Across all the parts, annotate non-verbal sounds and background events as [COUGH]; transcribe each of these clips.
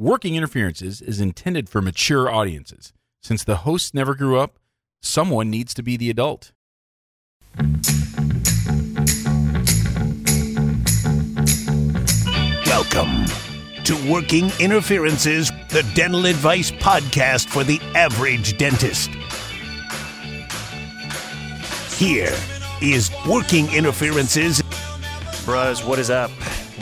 Working Interferences is intended for mature audiences. Since the hosts never grew up, someone needs to be the adult. Welcome to Working Interferences, the dental advice podcast for the average dentist. Here is Working Interferences. Bros, what is up?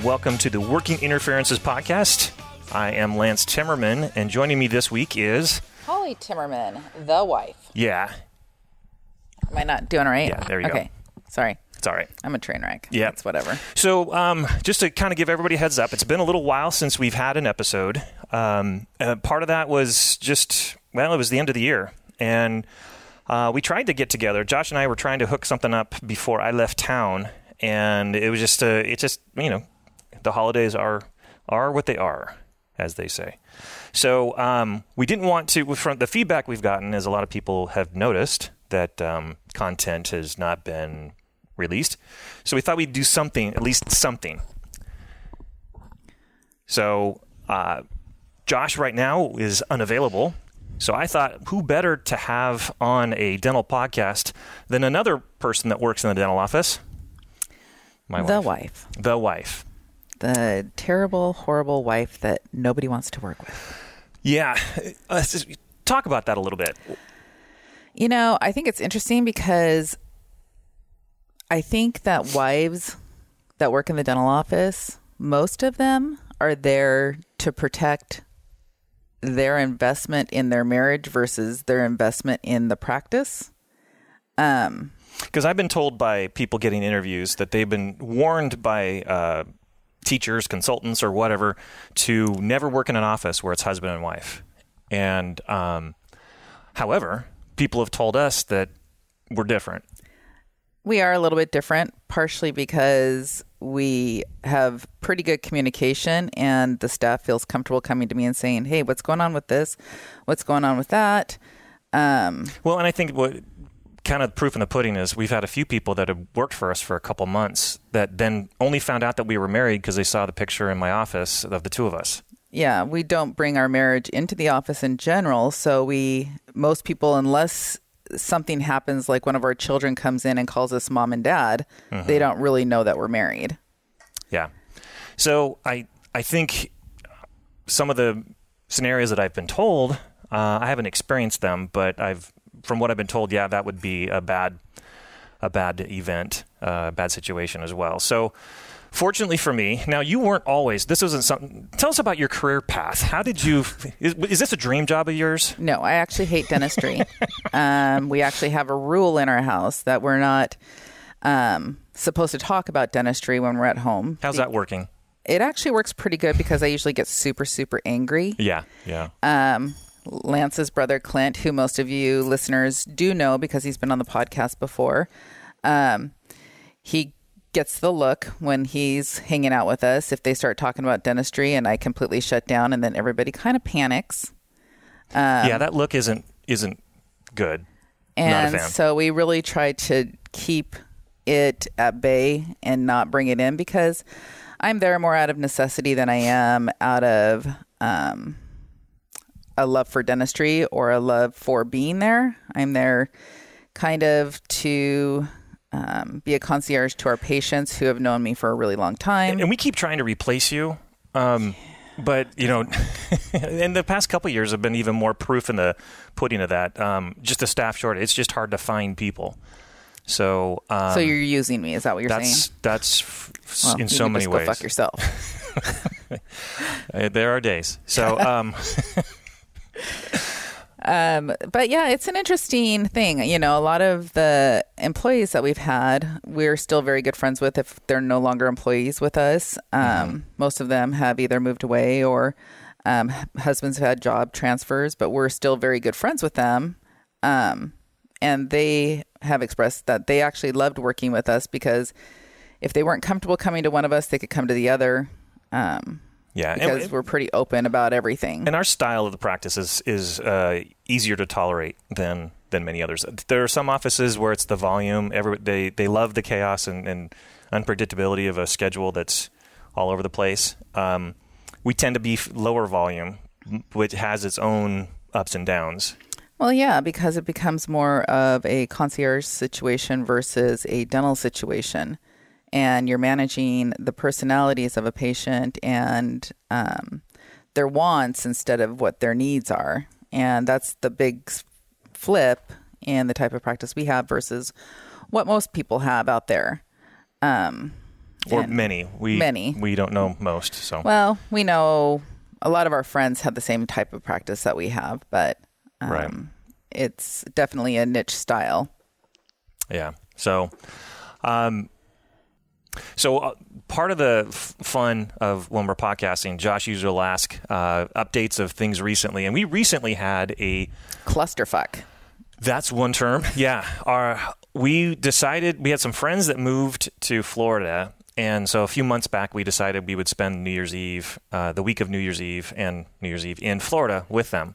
Welcome to the Working Interferences podcast. I am Lance Timmerman, and joining me this week is, Holly Timmerman, the wife. yeah, Am I not doing right? Yeah, there you go. okay. Sorry. it's all right. I'm a train wreck. Yeah. It's whatever. So, um, just to kind of give everybody a heads up, it's been a little while since we've had an episode. Um, uh, part of that was just, well, it was the end of the year. And uh, we tried to get together. Josh and I were trying to hook something up before I left town. And it was just, uh, it just, you know, the holidays are, are what they are, as they say. So um, we didn't want to, from the feedback we've gotten, is a lot of people have noticed that um, content has not been released. So we thought we'd do something, at least something. So uh, Josh right now is unavailable. So I thought, who better to have on a dental podcast than another person that works in the dental office? My The wife. wife. The wife. The terrible, horrible wife that nobody wants to work with. Yeah. Uh, just talk about that a little bit. You know, I think it's interesting because I think that wives that work in the dental office, most of them are there to protect their investment in their marriage versus their investment in the practice. Um, Because I've been told by people getting interviews that they've been warned by uh, teachers, consultants, or whatever to never work in an office where it's husband and wife. And um, however, people have told us that we're different. We are a little bit different, partially because we have pretty good communication and the staff feels comfortable coming to me and saying, Hey, what's going on with this? What's going on with that? Um, Well, and I think what kind of proof in the pudding is we've had a few people that have worked for us for a couple months that then only found out that we were married because they saw the picture in my office of the two of us. yeah, we don't bring our marriage into the office in general. So we, most people, unless something happens, like one of our children comes in and calls us mom and dad, they don't really know that we're married. Yeah. So I I think some of the scenarios that I've been told, uh, I haven't experienced them, but I've from what I've been told, yeah, that would be a bad a bad event, uh, a bad situation as well. So. Fortunately for me, now you weren't always. This wasn't something. Tell us about your career path. How did you? Is, is this a dream job of yours? No, I actually hate dentistry. [LAUGHS] um, we actually have a rule in our house that we're not um, supposed to talk about dentistry when we're at home. How's that working? It actually works pretty good because I usually get super, super angry. Yeah, yeah. Um, Lance's brother Clint, who most of you listeners do know because he's been on the podcast before, um, he gets the look when he's hanging out with us if they start talking about dentistry, and I completely shut down, and then everybody kind of panics. Um, yeah, that look isn't isn't good. And so we really try to keep it at bay and not bring it in because I'm there more out of necessity than I am out of um, a love for dentistry or a love for being there. I'm there kind of to um, be a concierge to our patients who have known me for a really long time. and we keep trying to replace you. Um, but you know, [LAUGHS] in the past couple of years have been even more proof in the pudding of that. Um, just the staff shortage. It's just hard to find people. So, um, so you're using me, is that what you're that's saying? that's f- Well, in so many ways. fuck yourself. [LAUGHS] Uh, there are days. So, um, [LAUGHS] [LAUGHS] Um, but yeah, it's an interesting thing. You know, a lot of the employees that we've had, we're still very good friends with if they're no longer employees with us. Um, Most of them have either moved away or um, husbands have had job transfers, but we're still very good friends with them. Um, and they have expressed that they actually loved working with us because if they weren't comfortable coming to one of us, they could come to the other. Um, yeah, and- because we're pretty open about everything. and our style of the practice is is uh, easier to tolerate than than many others. There are some offices where it's the volume. Every they they love the chaos and, and unpredictability of a schedule that's all over the place. Um, we tend to be lower volume, which has its own ups and downs. Well, yeah, because it becomes more of a concierge situation versus a dental situation. And you're managing the personalities of a patient and um, their wants instead of what their needs are. And that's the big flip in the type of practice we have versus what most people have out there. Um, Or many. We Many. We don't know most. So Well, we know a lot of our friends have the same type of practice that we have, but um, Right. it's definitely a niche style. Yeah. So, um, so uh, part of the f- fun of when we're podcasting, Josh usually will ask uh, updates of things recently, and we recently had a. Clusterfuck. That's one term. [LAUGHS] Yeah. Our we decided we had some friends that moved to Florida, and so a few months back we decided we would spend New Year's Eve, uh, the week of New Year's Eve and New Year's Eve in Florida with them,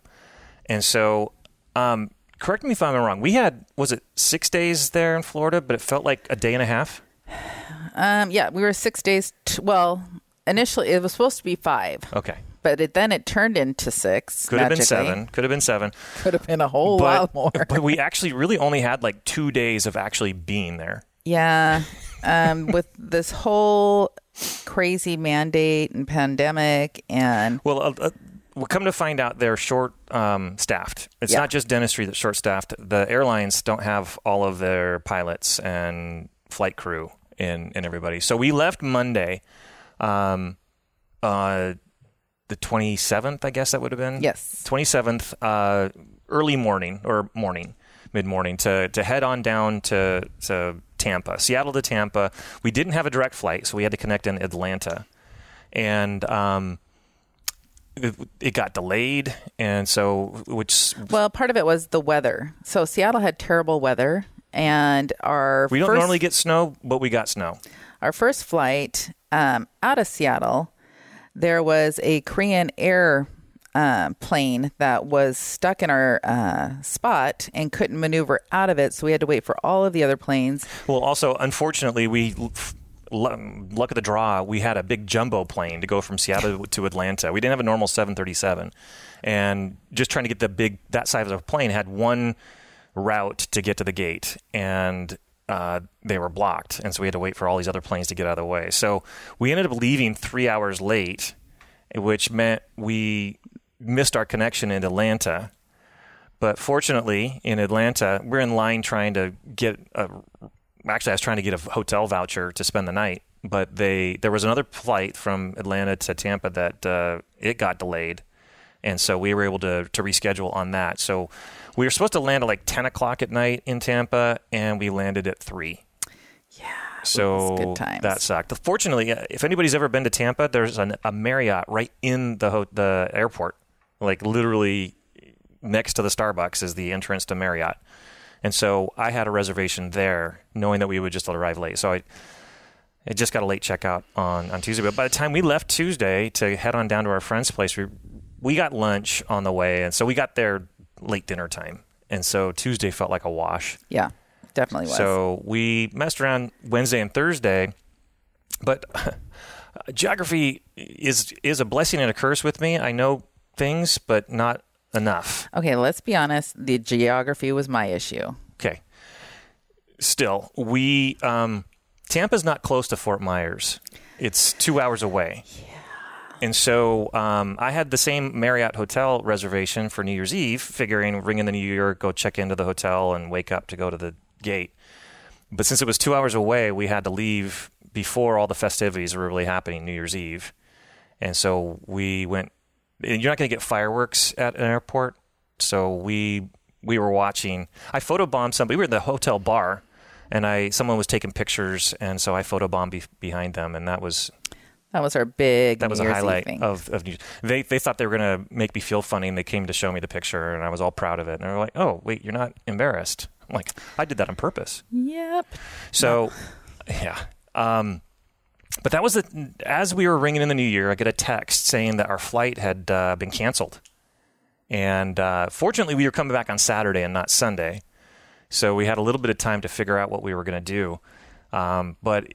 and so. Um, correct me if I'm wrong. We had was it six days there in Florida, but it felt like a day and a half. [SIGHS] [SIGHS] Um, yeah, we were six days. T- well, initially it was supposed to be five, Okay, but it, then it turned into six. could have been seven. Could have been seven. Could have been a whole but lot more. [LAUGHS] but we actually really only had like two days of actually being there. Yeah. Um, [LAUGHS] with this whole crazy mandate and pandemic and Well, uh, uh, well, come to find out, they're short um, staffed. It's Yeah. not just dentistry that's short staffed. The airlines don't have all of their pilots and flight crew and, and everybody. So we left Monday, um, uh, the 27th, I guess that would have been. yes. 27th, uh, early morning or morning, mid morning, to, to head on down to, to Tampa, Seattle to Tampa. We didn't have a direct flight, so we had to connect in Atlanta. And um, it, it got delayed. And so, which Well, part of it was the weather. So Seattle had terrible weather, and our we don't first, normally get snow, but we got snow. our first flight um, out of Seattle, there was a Korean Air uh, plane that was stuck in our uh, spot and couldn't maneuver out of it. So we had to wait for all of the other planes. Well, also, unfortunately, we lu- luck of the draw, we had a big jumbo plane to go from Seattle to Atlanta. We didn't have a normal 737, and just trying to get the big that size of a plane had one route to get to the gate, and uh, they were blocked, and so we had to wait for all these other planes to get out of the way. So we ended up leaving three hours late, which meant we missed our connection in Atlanta. But fortunately, in Atlanta, we're in line trying to get a. Actually, I was trying to get a hotel voucher to spend the night, but they there was another flight from Atlanta to Tampa that uh, it got delayed, and so we were able to to reschedule on that. So we were supposed to land at like ten o'clock at night in Tampa, and we landed at three. Yeah. So good times. that sucked. Fortunately, uh, if anybody's ever been to Tampa, there's an, a Marriott right in the ho- the airport, like literally next to the Starbucks is the entrance to Marriott. And so I had a reservation there, knowing that we would just arrive late. So I, I just got a late checkout on, on Tuesday. But by the time we left Tuesday to head on down to our friend's place, we we got lunch on the way, and so we got there late dinner time. And so Tuesday felt like a wash. Yeah, definitely was. So we messed around Wednesday and Thursday, but [LAUGHS] geography is is a blessing and a curse with me. I know things, but not enough. okay, let's be honest. The geography was my issue. Okay. Still, we um, Tampa's not close to Fort Myers. It's two hours away. Yeah. And so um, I had the same Marriott hotel reservation for New Year's Eve, figuring ring in the New Year, go check into the hotel, and wake up to go to the gate. But since it was two hours away, we had to leave before all the festivities were really happening New Year's Eve. And so we went. You're not going to get fireworks at an airport, so we we were watching. I photobombed somebody. We were in the hotel bar, and I someone was taking pictures, and so I photobombed be, behind them, and that was That was our big. that was a Year's highlight of of New They they thought they were going to make me feel funny, and they came to show me the picture, and I was all proud of it. And they were like, "Oh, wait, you're not embarrassed?" I'm like, I did that on purpose. Yep. So, yeah. Um, but that was the, as we were ringing in the new year, I get a text saying that our flight had uh, been canceled. And uh, fortunately, we were coming back on Saturday and not Sunday. So we had a little bit of time to figure out what we were going to do. Um, but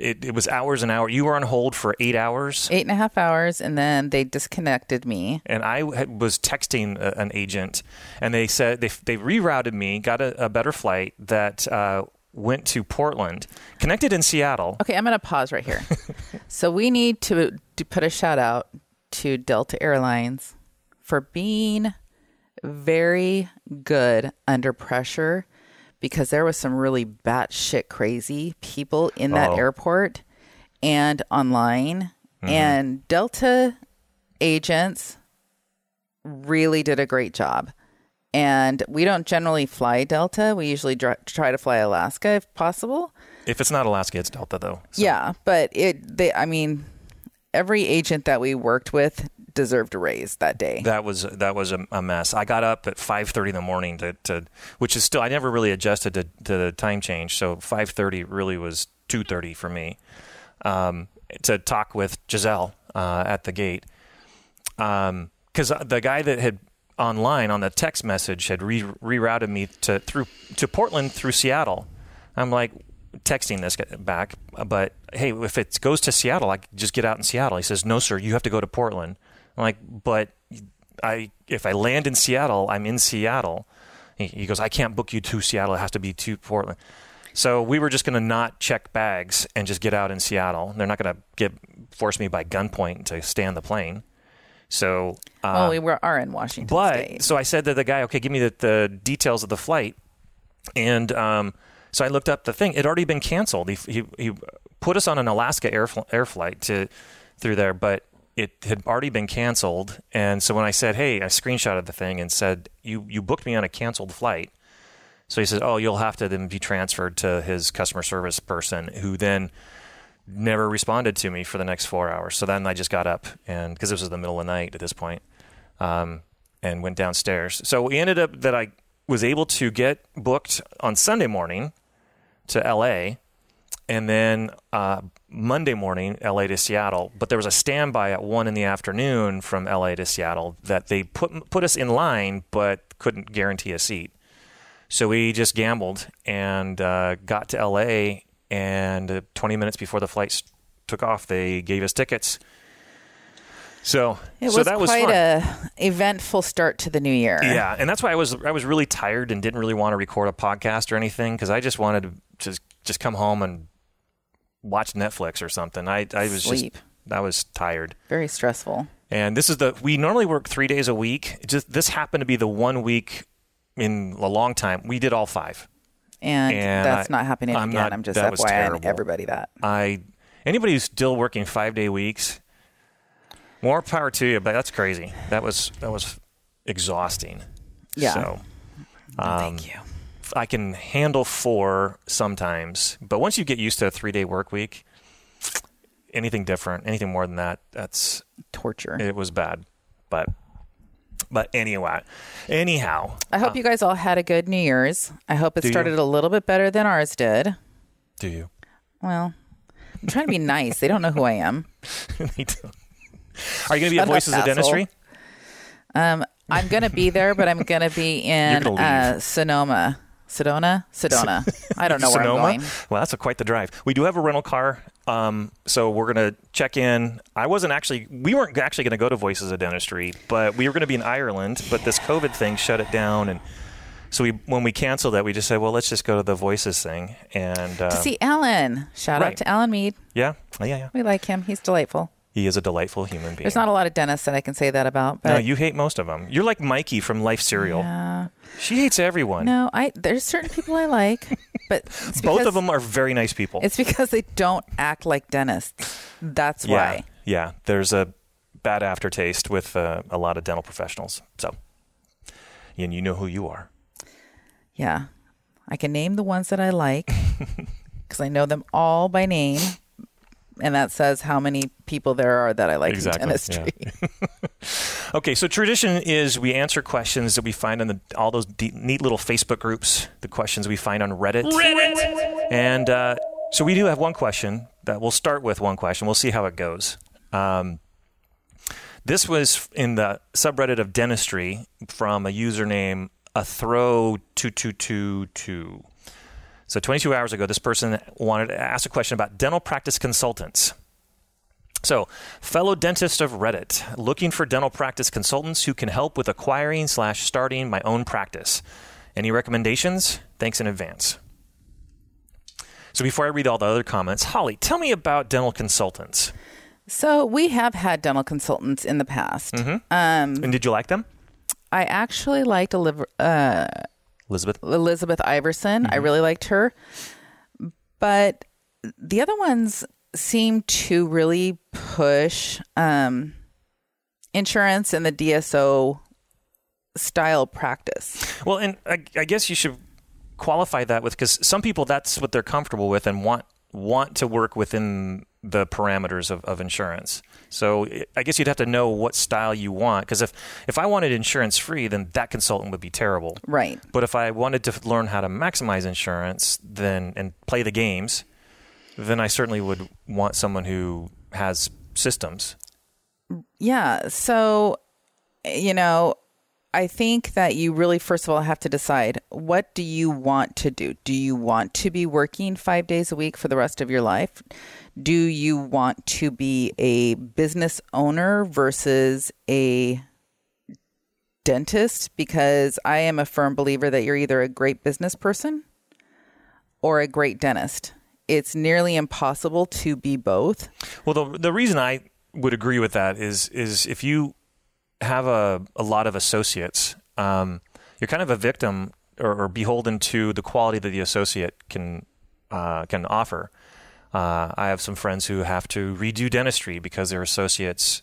it, it was hours and hours. You were on hold for eight hours. Eight and a half hours, and then they disconnected me. and I had- was texting a, an agent, and they said they they rerouted me, got a, a better flight that uh, went to Portland, connected in Seattle. Okay, I'm going to pause right here. [LAUGHS] so we need to, to put a shout out to Delta Airlines for being very good under pressure because there was some really batshit crazy people in that Oh. airport and online. Mm-hmm. And Delta agents really did a great job. And we don't generally fly Delta. We usually dr- try to fly Alaska if possible. If it's not Alaska, it's Delta though. So- Yeah, but it they I mean every agent that we worked with deserved a raise that day. That was that was a, a mess. I got up at five thirty in the morning to, to which is still I never really adjusted to, to the time change. So five thirty really was two thirty for me. Um, to talk with Giselle uh, at the gate because the guy that had online on the text message had re- rerouted me to through to Portland through Seattle. I'm like texting this back, but hey, if it goes to Seattle, I just get out in Seattle. He says, "No, sir, you have to go to Portland." I'm like, "But I if I land in Seattle, I'm in Seattle." He, goes, "I can't book you to Seattle. It has to be to Portland." So we were just going to not check bags and just get out in Seattle. They're not going to get force me by gunpoint to stay on the plane. So well, we were are in Washington but State. so I said to the guy, okay, give me the, the details of the flight. And um, so I looked up the thing. It had already been canceled. He, he, he put us on an Alaska air, fl- air flight to through there, but it had already been canceled. And so when I said, hey, I screenshotted the thing and said, you, you booked me on a canceled flight. So he says, oh, you'll have to then be transferred to his customer service person who then never responded to me for the next four hours. So then I just got up and because this was the middle of the night at this point, um, and went downstairs. So we ended up that I was able to get booked on Sunday morning to LA, and then uh, Monday morning LA to Seattle. But there was a standby at one in the afternoon from LA to Seattle that they put put us in line, but couldn't guarantee a seat. So we just gambled and uh, got to LA. And uh, 20 minutes before the flight took off, they gave us tickets. So, it so was that was quite a eventful start to the new year. Yeah, and that's why I was I was really tired and didn't really want to record a podcast or anything because I just wanted to just just come home and watch Netflix or something. I I was Sleep. just I was tired. Very stressful. And this is the we normally work three days a week. It Just this happened to be the one week in a long time we did all five. And, And that's I- not happening I'm again. not- I'm just FYI everybody that. I anybody who's still working five day weeks, more power to you. But that's crazy. That was that was exhausting. Yeah. So. Um, Thank you. I can handle four sometimes, but once you get used to a three day work week, anything different, anything more than that, that's Torture. it was bad. But but anyway, anyhow, I hope you guys all had a good New Year's. I hope it Do you? started a little bit better than ours did. do you? Well, I'm trying to be nice. They don't know who I am. [LAUGHS] Me too. Are you going to be at Voices of. Dentistry? Um, I'm gonna be there, but I'm gonna be [LAUGHS] in uh. Sonoma, Sedona, Sedona. I don't know where Sonoma? I'm going. Well, that's a, quite the drive. We do have a rental car, um, so we're going to check in. I wasn't actually, we weren't actually going to go to Voices of Dentistry, but we were going to be in Ireland, but this COVID thing shut it down, and so we when we canceled that, we just said, well, let's just go to the Voices thing, and uh, To see Alan. Shout right. out to Alan Mead. yeah, yeah, yeah, We like him. He's delightful. He is a delightful human being. There's not a lot of dentists that I can say that about. But no, you hate most of them. You're like Mikey from Life Cereal. Uh, She hates everyone. no, I there's certain people I like, but [LAUGHS] Both of them are very nice people. It's because they don't act like dentists. That's yeah, why. yeah. There's a bad aftertaste with uh, a lot of dental professionals. So, and you know who you are. Yeah. I can name the ones that I like [LAUGHS] because I know them all by name. And that says how many people there are that I like Exactly, in dentistry. [LAUGHS] [LAUGHS] Okay, so tradition is we answer questions that we find in the, all those de- neat little Facebook groups, the questions we find on Reddit. Reddit! And uh, so we do have one question that we'll start with one question. We'll see how it goes. Um, this was in the subreddit of dentistry from a username a throw two two two two. So 22 hours ago, this person wanted to ask a question about dental practice consultants. So, fellow dentist of Reddit, looking for dental practice consultants who can help with acquiring slash starting my own practice. Any recommendations? Thanks in advance. So, before I read all the other comments, Holly, tell me about dental consultants. So we have had dental consultants in the past. Mm-hmm. Um, And did you like them, I actually liked Oliver, uh, Elizabeth? Elizabeth Iverson. I really liked her. But the other ones seem to really push um, insurance and the DSO style practice. Well, and I, I guess you should qualify that with because some people that's what they're comfortable with and want want to work within the parameters of, of insurance. So I guess you'd have to know what style you want because if if I wanted insurance free, then that consultant would be terrible. Right. But if I wanted to learn how to maximize insurance, then and play the games, then I certainly would want someone who has systems. Yeah. So, you know, I think that you really, first of all, have to decide what do you want to do? Do you want to be working five days a week for the rest of your life? Do you want to be a business owner versus a dentist? Because I am a firm believer that you're either a great business person or a great dentist. It's nearly impossible to be both. Well, the the reason I would agree with that is is if you have a, a lot of associates, um, you're kind of a victim or, or, beholden to the quality that the associate can uh, can offer. Uh, I have some friends who have to redo dentistry because their associates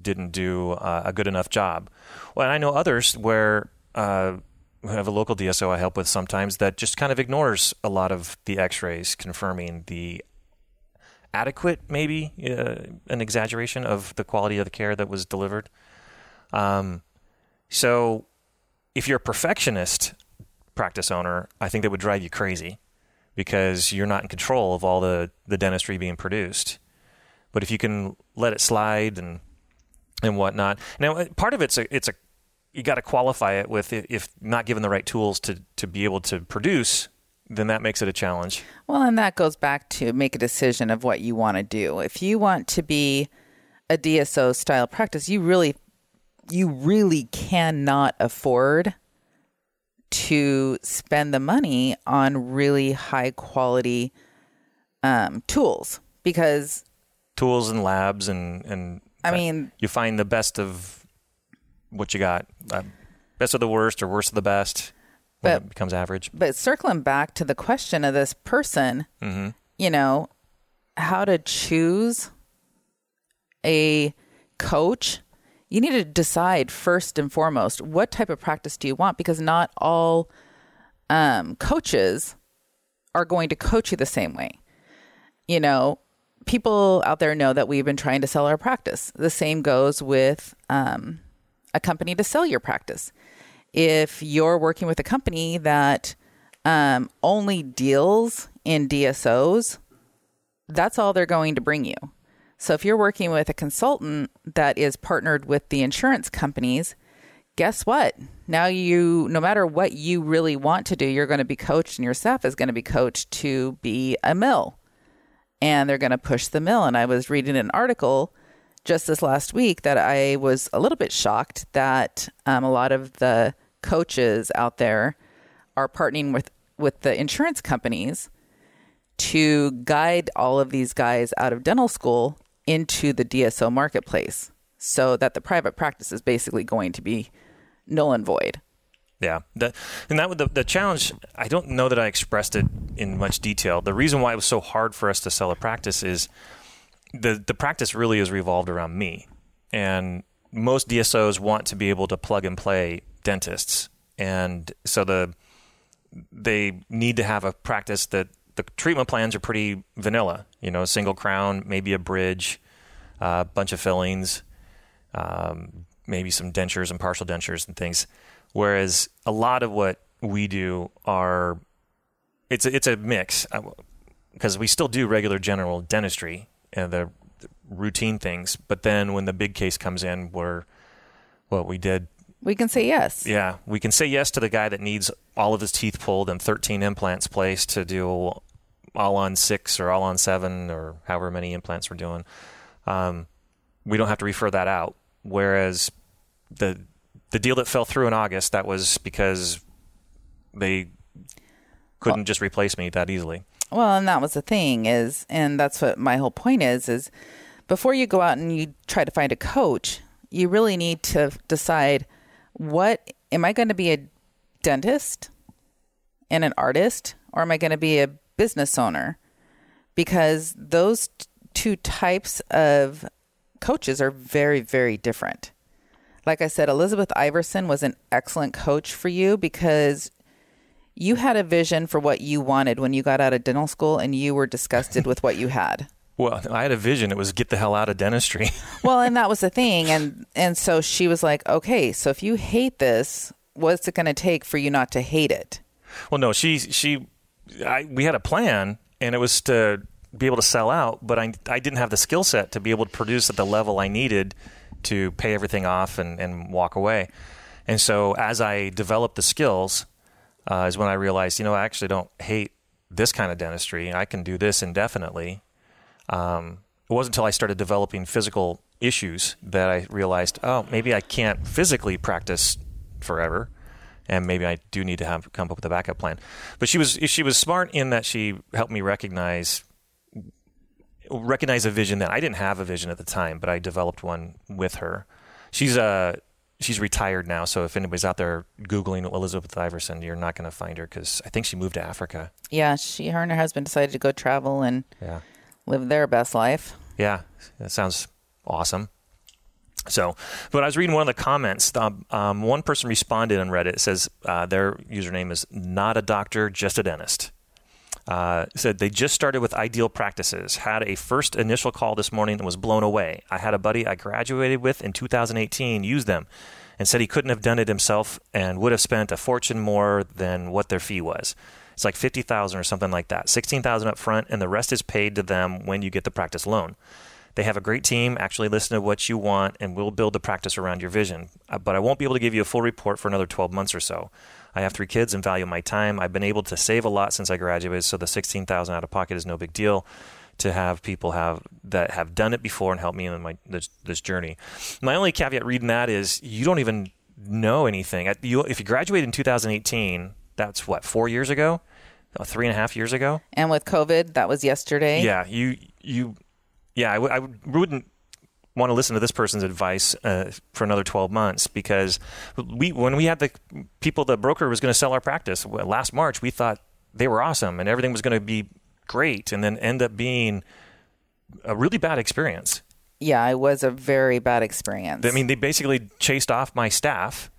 didn't do uh, a good enough job. Well, I know others where uh, we have a local DSO I help with sometimes that just kind of ignores a lot of the X-rays confirming the adequate, maybe uh, an exaggeration of the quality of the care that was delivered. Um, so, if you're a perfectionist practice owner, I think that would drive you crazy because you're not in control of all the, the dentistry being produced. But if you can let it slide and and whatnot, now uh, part of it's a it's a you got to qualify it with if not given the right tools to to be able to produce then that makes it a challenge. Well, and that goes back to make a decision of what you want to do. If you want to be a DSO style practice, you really you really cannot afford to spend the money on really high quality um, tools because tools and labs and and I mean you find the best of what you got, uh, best of the worst or worst of the best when But- it becomes average. but circling back to the question of this person, Mm-hmm. you know, how to choose a coach, you need to decide first and foremost what type of practice do you want because not all um, coaches are going to coach you the same way. You know, people out there know that we've been trying to sell our practice. The same goes with um, a company to sell your practice. If you're working with a company that um, only deals in DSOs, that's all they're going to bring you. So if you're working with a consultant that is partnered with the insurance companies, guess what? Now you no matter what you really want to do, you're going to be coached and your staff is going to be coached to be a mill. And they're going to push the mill and I was reading an article just this last week that I was a little bit shocked that um, a lot of the coaches out there are partnering with with the insurance companies to guide all of these guys out of dental school into the DSO marketplace so that the private practice is basically going to be null and void. Yeah, and that the the challenge. I don't know that I expressed it in much detail. The reason why it was so hard for us to sell a practice is the the practice really is revolved around me, and most DSOs want to be able to plug and play dentists, and so the they need to have a practice that the treatment plans are pretty vanilla. You know, a single crown, maybe a bridge, a uh, bunch of fillings, um, maybe some dentures and partial dentures and things. Whereas a lot of what we do are it's a, it's a mix because we still do regular general dentistry and the, the routine things, but then when the big case comes in, where what we did We can say yes. Yeah, we can say yes to the guy that needs all of his teeth pulled and 13 implants placed to do all on six or all on seven or however many implants we're doing. Um, we don't have to refer that out. Whereas the the deal that fell through in August, that was because they couldn't just replace me that easily. Well, and that was the thing is, and that's what my whole point is, is before you go out and you try to find a coach, you really need to decide what am I going to be a dentist and an artist, or am I going to be a business owner? Because those t- two types of coaches are very, very different. Like I said, Elizabeth Iverson was an excellent coach for you because you had a vision for what you wanted when you got out of dental school and you were disgusted with what you had. [LAUGHS] Well, I had a vision. It was get the hell out of dentistry. [LAUGHS] well, and that was the thing, and and so she was like, okay, so if you hate this, what's it going to take for you not to hate it? Well, no, she she, I, we had a plan, and it was to be able to sell out, but I I didn't have the skill set to be able to produce at the level I needed to pay everything off and, and walk away. And so as I developed the skills, uh, is when I realized, you know, I actually don't hate this kind of dentistry. I can do this indefinitely. Um, it wasn't until I started developing physical issues that I realized, oh, maybe I can't physically practice forever, and maybe I do need to have come up with a backup plan. But she was she was smart in that she helped me recognize recognize a vision that I didn't have a vision at the time, but I developed one with her. She's a uh, she's retired now, so if anybody's out there googling Elizabeth Iverson, you're not going to find her because I think she moved to Africa. Yeah, she her and her husband decided to go travel and yeah. live their best life. Yeah, that sounds awesome. So, but I was reading one of the comments. Um, um, one person responded on Reddit. It says uh, their username is not a doctor, just a dentist. Uh, said they just started with ideal practices. Had a first initial call this morning and was blown away. I had a buddy I graduated with in 2018 use them and said he couldn't have done it himself and would have spent a fortune more than what their fee was. It's like 50,000 or something like that. 16,000 up front and the rest is paid to them when you get the practice loan. They have a great team, actually listen to what you want, and we'll build the practice around your vision. Uh, but I won't be able to give you a full report for another 12 months or so. I have three kids and value my time. I've been able to save a lot since I graduated, so the 16,000 out of pocket is no big deal to have people have that have done it before and help me in my this, this journey. My only caveat reading that is you don't even know anything. You, if you graduated in 2018, that's what four years ago, three and a half years ago. And with COVID, that was yesterday. Yeah, you you yeah, I w- I wouldn't want to listen to this person's advice uh, for another 12 months because we when we had the people the broker was going to sell our practice last March we thought they were awesome and everything was going to be great and then end up being a really bad experience. Yeah, it was a very bad experience. I mean, they basically chased off my staff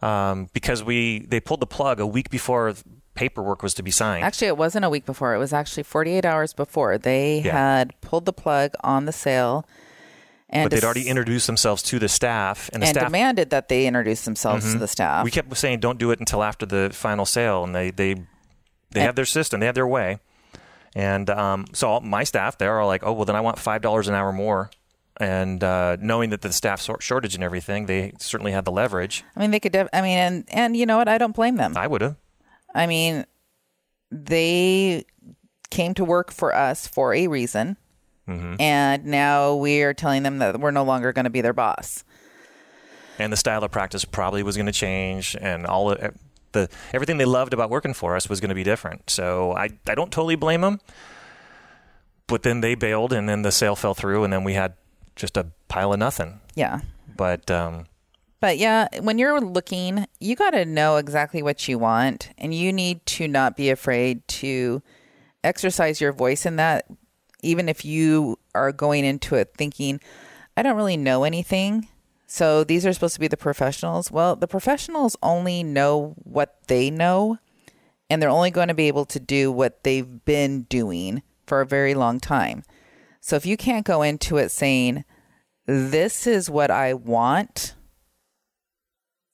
um, because we they pulled the plug a week before paperwork was to be signed. Actually, it wasn't a week before. It was actually 48 hours before. They yeah. had pulled the plug on the sale and but they'd already introduced themselves to the staff, and the and staff demanded that they introduce themselves mm-hmm. to the staff. We kept saying, "Don't do it until after the final sale," and they they they and, have their system, they have their way. And um, so my staff, they're like, "Oh, well, then I want five dollars an hour more." And uh, knowing that the staff shortage and everything, they certainly had the leverage. I mean, they could. Def- I mean, and and you know what? I don't blame them. I would have. I mean, they came to work for us for a reason Mm-hmm. And now we are telling them that we're no longer going to be their boss. And the style of practice probably was going to change, and all of, the everything they loved about working for us was going to be different. So I I don't totally blame them. But then they bailed, and then the sale fell through, and then we had just a pile of nothing. Yeah. But um, but yeah, when you're looking, you got to know exactly what you want, and you need to not be afraid to exercise your voice in that even if you are going into it thinking, I don't really know anything. So these are supposed to be the professionals. Well, the professionals only know what they know, and they're only going to be able to do what they've been doing for a very long time. So if you can't go into it saying, This is what I want,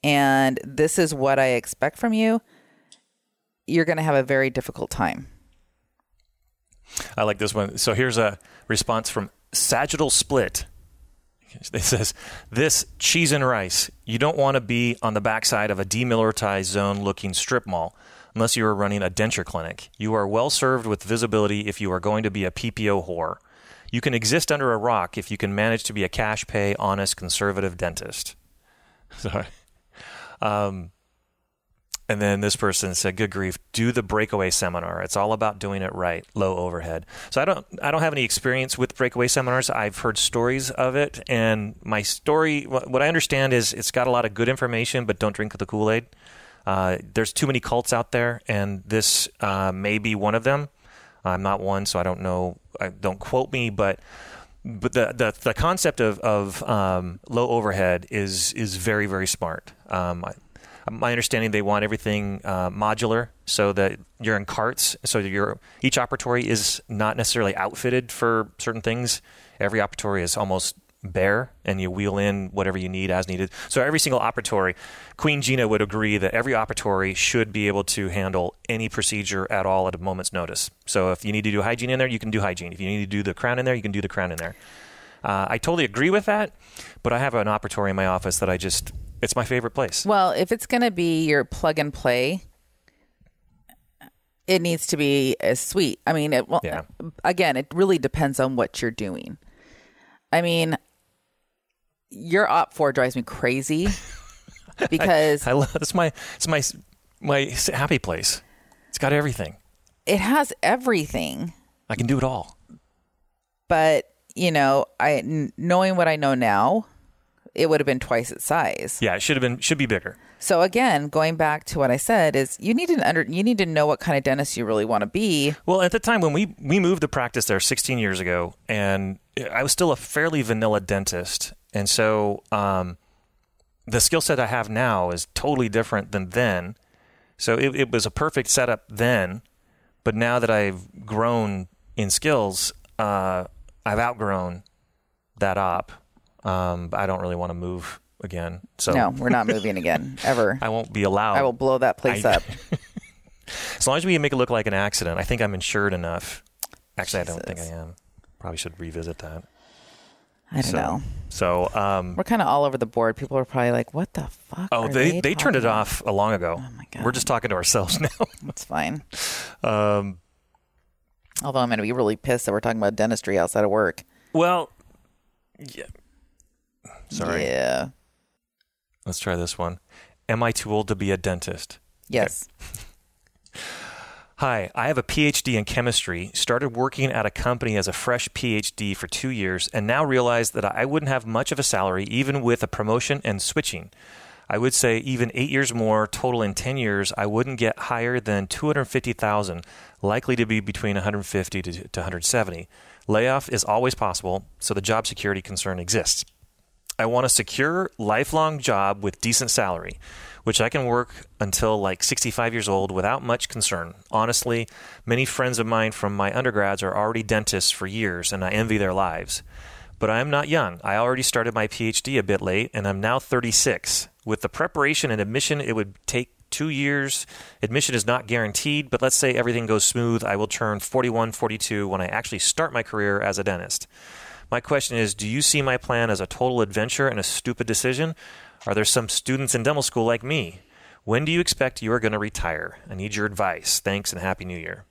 and this is what I expect from you, you're going to have a very difficult time. I like this one. So here's a response from Sagittal Split. [LAUGHS] It says, This cheese and rice. You don't want to be on the backside of a demilitarized zone looking strip mall unless you are running a denture clinic. You are well served with visibility if you are going to be a PPO whore. You can exist under a rock if you can manage to be a cash pay, honest, conservative dentist. [LAUGHS] Sorry. Um, and then this person said, "Good grief, do the breakaway seminar. It's all about doing it right, low overhead." So I don't, I don't have any experience with breakaway seminars. I've heard stories of it, and my story, what I understand is, it's got a lot of good information, but don't drink the Kool Aid. Uh, there's too many cults out there, and this uh, may be one of them. I'm not one, so I don't know. I, don't quote me, but but the the, the concept of of um, low overhead is is very very smart. Um, I, my understanding they want everything uh, modular so that you're in carts so your each operatory is not necessarily outfitted for certain things every operatory is almost bare and you wheel in whatever you need as needed so every single operatory queen gina would agree that every operatory should be able to handle any procedure at all at a moment's notice so if you need to do hygiene in there you can do hygiene if you need to do the crown in there you can do the crown in there uh, i totally agree with that but i have an operatory in my office that i just it's my favorite place. Well, if it's going to be your plug and play, it needs to be as sweet. I mean, it, well, Yeah. again, it really depends on what you're doing. I mean, your op four drives me crazy [LAUGHS] because I love it's my it's my my happy place. It's got everything. it has everything. I can do it all. But you know, I n- knowing what I know now, it would have been twice its size. Yeah, it should have been should be bigger. So again, going back to what I said is you need to under you need to know what kind of dentist you really want to be. Well, at the time when we we moved to practice there 16 years ago, and I was still a fairly vanilla dentist, and so um, the skill set I have now is totally different than then. So it, it was a perfect setup then, but now that I've grown in skills, uh, I've outgrown that op. Um, I don't really want to move again. So No, we're not moving again [LAUGHS] ever. I won't be allowed. I will blow that place I- up. [LAUGHS] As long as we make it look like an accident, I think I'm insured enough. Actually, I don't think I am. Probably should revisit that. I don't so, know. So, um, We're kind of all over the board. People are probably like, "What the fuck?" oh, are they they turned it off a long ago. Oh my God. We're just talking to ourselves [LAUGHS] now. That's fine. um, Although I'm going to be really pissed that we're talking about dentistry outside of work. well, yeah. Sorry. Yeah. Let's try this one. Am I too old to be a dentist? Yes. [LAUGHS] Hi, I have a PhD in chemistry, started working at a company as a fresh PhD for two years, and now realize that I wouldn't have much of a salary even with a promotion and switching. I would say even eight years more, total in 10 years, I wouldn't get higher than 250000 likely to be between 150 to, to 170 Layoff is always possible, so the job security concern exists. I want a secure, lifelong job with decent salary, which I can work until like 65 years old without much concern. Honestly, many friends of mine from my undergrads are already dentists for years, and I envy their lives. But I am not young. I already started my PhD a bit late, and I'm now 36. With the preparation and admission, it would take two years. Admission is not guaranteed, but let's say everything goes smooth. I will turn 41, 42 when I actually start my career as a dentist. My question is Do you see my plan as a total adventure and a stupid decision? Are there some students in dental school like me? When do you expect you are going to retire? I need your advice. Thanks and Happy New Year.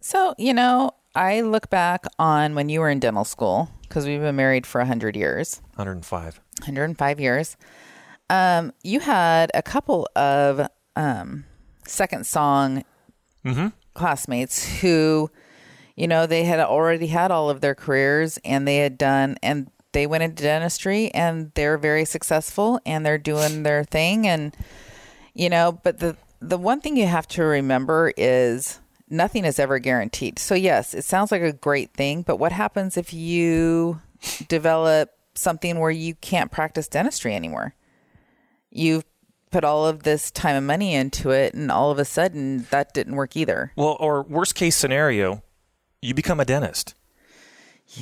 So, you know, I look back on when you were in dental school because we've been married for 100 years, 105. 105 years. Um, you had a couple of um, second song classmates who, you know, they had already had all of their careers and they had done, and they went into dentistry and they're very successful and they're doing their thing. And, you know, but the, the one thing you have to remember is nothing is ever guaranteed. So, yes, it sounds like a great thing, but what happens if you develop something where you can't practice dentistry anymore? You've put all of this time and money into it, and all of a sudden that didn't work either. Well, or worst case scenario, you become a dentist.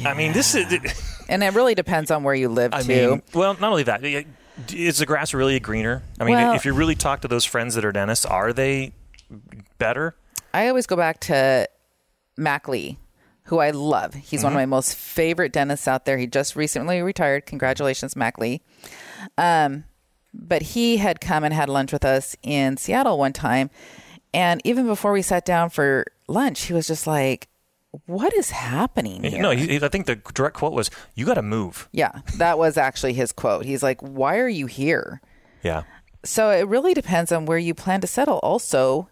I mean, this is. And it really depends on where you live, I too. mean, well, not only that, is the grass really greener? I mean, Well- if you really talk to those friends that are dentists, are they better? I always go back to Mac Lee. who I love. He's one of my most favorite dentists out there. He just recently retired. Congratulations, Mac Lee. Um, but he had come and had lunch with us in Seattle one time. And even before we sat down for lunch, he was just like, What is happening here? No, he, I think the direct quote was, "You got to move." yeah, that was actually his quote. He's like, Why are you here? Yeah. So it really depends on where you plan to settle. Also,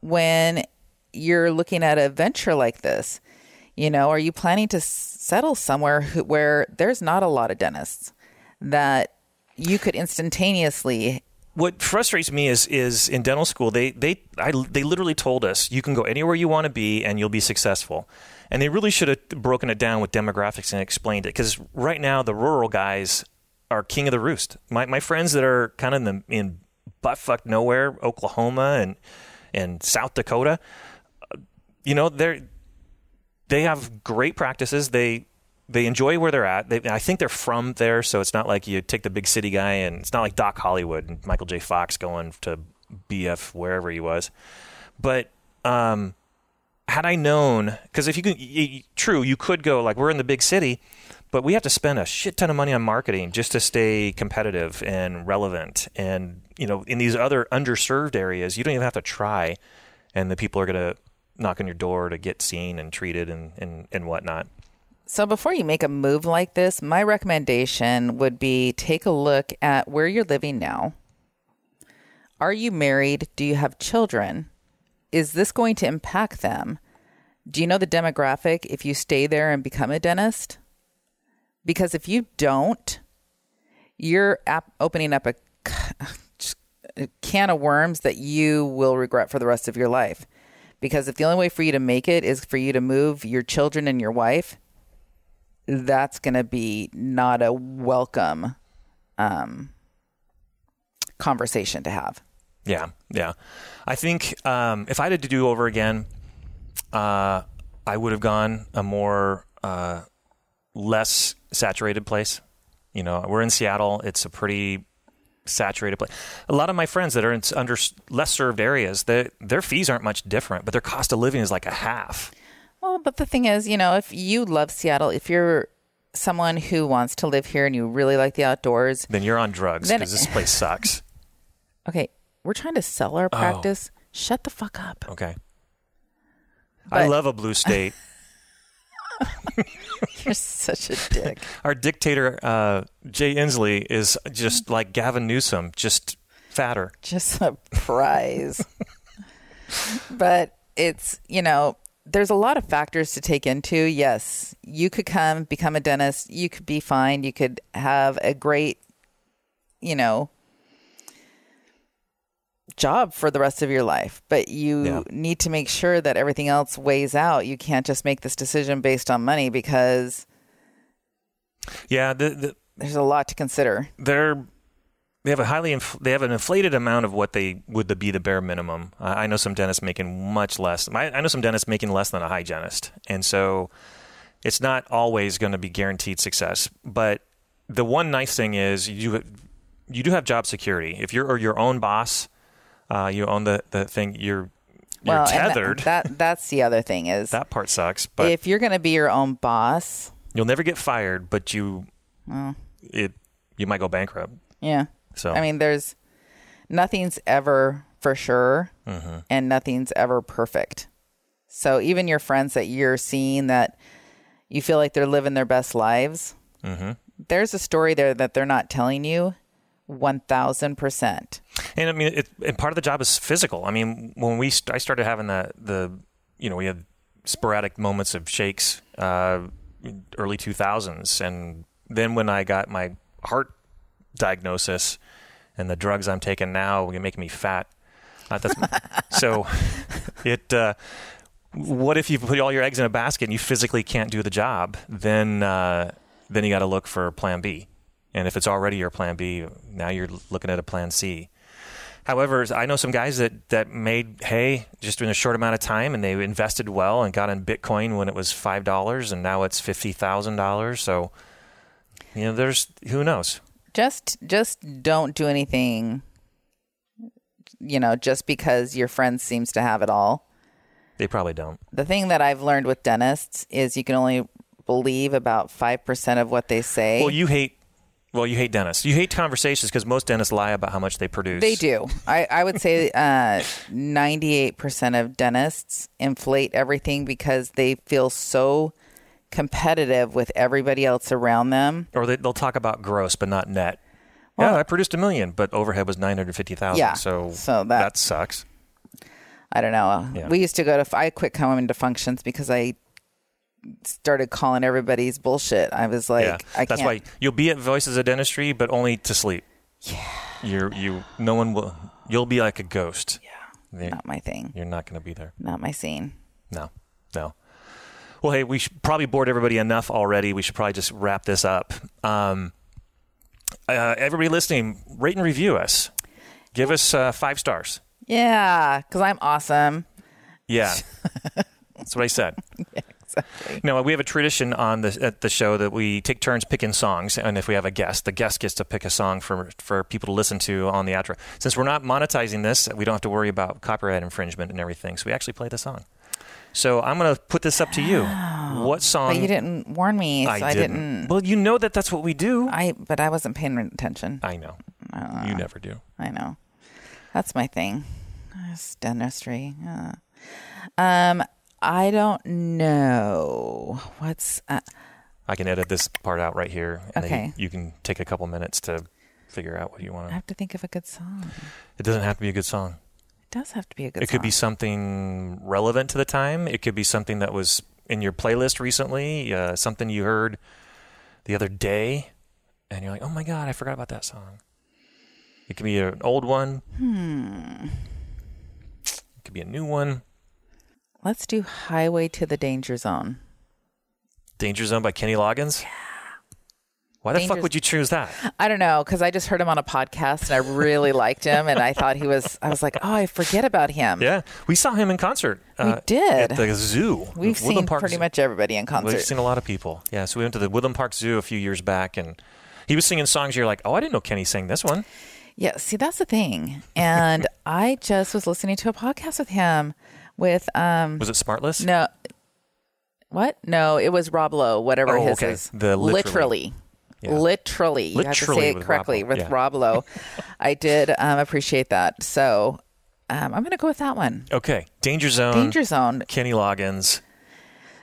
when you're looking at a venture like this, you know, are you planning to settle somewhere who, where there's not a lot of dentists that you could instantaneously? What frustrates me is is in dental school they they I, they literally told us you can go anywhere you want to be and you'll be successful, and they really should have broken it down with demographics and explained it because right now the rural guys are king of the roost. My my friends that are kind of in, the, in buttfuck nowhere, Oklahoma and and South Dakota, uh, you know they're they have great practices. They they enjoy where they're at. They, I think they're from there, so it's not like you take the big city guy, and it's not like Doc Hollywood and Michael J. Fox going to BF wherever he was. But um, had I known, because if you y- true, you could go like we're in the big city, but we have to spend a shit ton of money on marketing just to stay competitive and relevant. And you know, in these other underserved areas, you don't even have to try, and the people are gonna knock on your door to get seen and treated and and, and whatnot. So before you make a move like this, my recommendation would be take a look at where you're living now. Are you married? Do you have children? Is this going to impact them? Do you know the demographic if you stay there and become a dentist? Because if you don't, you're ap- opening up a [LAUGHS] can of worms that you will regret for the rest of your life. Because if the only way for you to make it is for you to move your children and your wife, that's going to be not a welcome um, conversation to have. Yeah, yeah. I think um, if I had to do over again, uh, I would have gone a more uh, less saturated place. You know, we're in Seattle. It's a pretty saturated place. A lot of my friends that are in under less served areas, their their fees aren't much different, but their cost of living is like a half. Well, but the thing is, you know, if you love Seattle, if you're someone who wants to live here and you really like the outdoors, Then you're on drugs Then- because this place sucks. [LAUGHS] okay, we're trying to sell our practice. Shut the fuck up. Okay. I But- love a blue state. [LAUGHS] [LAUGHS] You're such a dick. Our dictator, uh, Jay Inslee, is just like Gavin Newsom, just fatter. just a prize. but it's, you know, there's a lot of factors to take into. Yes, you could come become a dentist, you could be fine, you could have a great, you know, job for the rest of your life, but you Yeah. need to make sure that everything else weighs out. You can't just make this decision based on money because Yeah, the, the, there's a lot to consider. they're they have a highly inf- they have an inflated amount of what they would be the bare minimum. I, I know some dentists making much less. I, I know some dentists making less than a hygienist, and so it's not always going to be guaranteed success. But the one nice thing is you you do have job security. If you're your own boss, uh, you own the, the thing. You're you're well, and that- tethered. that that's the other thing is that part sucks, but if you're going to be your own boss, you'll never get fired. But you it you might go bankrupt. yeah. So I mean, there's nothing's ever for sure, Mm-hmm. and nothing's ever perfect. So even your friends that you're seeing that you feel like they're living their best lives, Mm-hmm. there's a story there that they're not telling you. One thousand percent. And I mean, it, and part of the job is physical. I mean, when we st- I started having the the you know we had sporadic moments of shakes, uh, early two thousands, and then when I got my heart diagnosis and the drugs I'm taking now make me fat. Uh, [LAUGHS] so it. Uh, what if you put all your eggs in a basket and you physically can't do the job? Then uh, then you got to look for Plan B. And if it's already your Plan B, now you're looking at a Plan C. However, I know some guys that, that made hay just in a short amount of time, and they invested well and got in Bitcoin when it was five dollars, and now it's fifty thousand dollars. So, you know, there's who knows. Just just don't do anything. You know, just because your friend seems to have it all. They probably don't. The thing that I've learned with dentists is you can only believe about 5% of what they say. Well, you hate. Well, you hate dentists. You hate conversations because most dentists lie about how much they produce. They do. I, I would say uh, 98% of dentists inflate everything because they feel so competitive with everybody else around them. Or they, they'll talk about gross, but not net. yeah, I produced a million, but overhead was nine hundred fifty thousand. Yeah, So, so that- that sucks. I don't know. Yeah. We used to go to, I quit coming to functions because I started calling everybody's bullshit. I was like, yeah, I that's can't. why you'll be at Voices of Dentistry, but only to sleep. Yeah, you're you. No one will. You'll be like a ghost. Yeah, not my thing. you're not going to be there. Not my scene. No, no. Well, hey, we should probably bored everybody enough already. We should probably just wrap this up. Um, uh, everybody listening, rate and review us. Give us uh, five stars. Yeah, because I'm awesome. Yeah, [LAUGHS] that's what I said. Exactly. No, we have a tradition on the at the show that we take turns picking songs, and if we have a guest, the guest gets to pick a song for for people to listen to on the outro. Since we're not monetizing this, we don't have to worry about copyright infringement and everything. So we actually play the song. So I'm going to put this up to you. What song? But you didn't warn me, so I, didn't. Well, you know that that's what we do. I but I wasn't paying attention. I know. Uh. you never do. I know. That's my thing. It's dentistry. Uh. Um, I don't know what's. Uh, I can edit this part out right here, and then Okay. you, you can take a couple minutes to figure out what you want I to. have to think of a good song. It doesn't have to be a good song. It does have to be a good. it could be something relevant to the time. It could be something that was in your playlist recently, uh, something you heard the other day, and you're like, "Oh my god, I forgot about that song." It could be an old one. Hmm. It could be a new one. Let's do "Highway to the Danger Zone." Danger Zone by Kenny Loggins. Why the fuck would you choose that? I don't know because I just heard him on a podcast and I really [LAUGHS] liked him and I thought he was. I was like, oh, I forget about him. Yeah, we saw him in concert. uh, did. at the zoo. We've Woodland seen Park pretty Zoo. much everybody in concert. We've seen a lot of people. Yeah, so we went to the Woodland Park Zoo a few years back, and he was singing songs. You're like, oh, I didn't know Kenny sang this one. Yeah, see, that's the thing. And [LAUGHS] I just was listening to a podcast with him with um Was it Smartless? no what? No, it was Rob Lowe, whatever Oh, his okay. is. The literally. literally. Yeah. Literally. You have to say it with Rob correctly with yeah. Rob Lowe. [LAUGHS] I did um, appreciate that. So um, I'm going to go with that one. Okay, Danger Zone. Danger Zone, Kenny Loggins.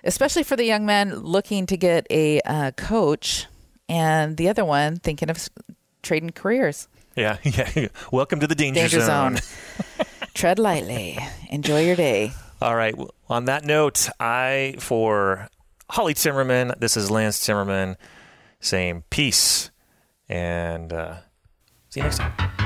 especially for the young men looking to get a uh, coach, and the other one thinking of trading careers. Yeah, [LAUGHS] yeah. Welcome to the Danger, Danger Zone. [LAUGHS] Tread lightly. Enjoy your day. All right. well, On that note, I for Holly Timmerman. This is Lance Timmerman saying peace, and uh, see you next time.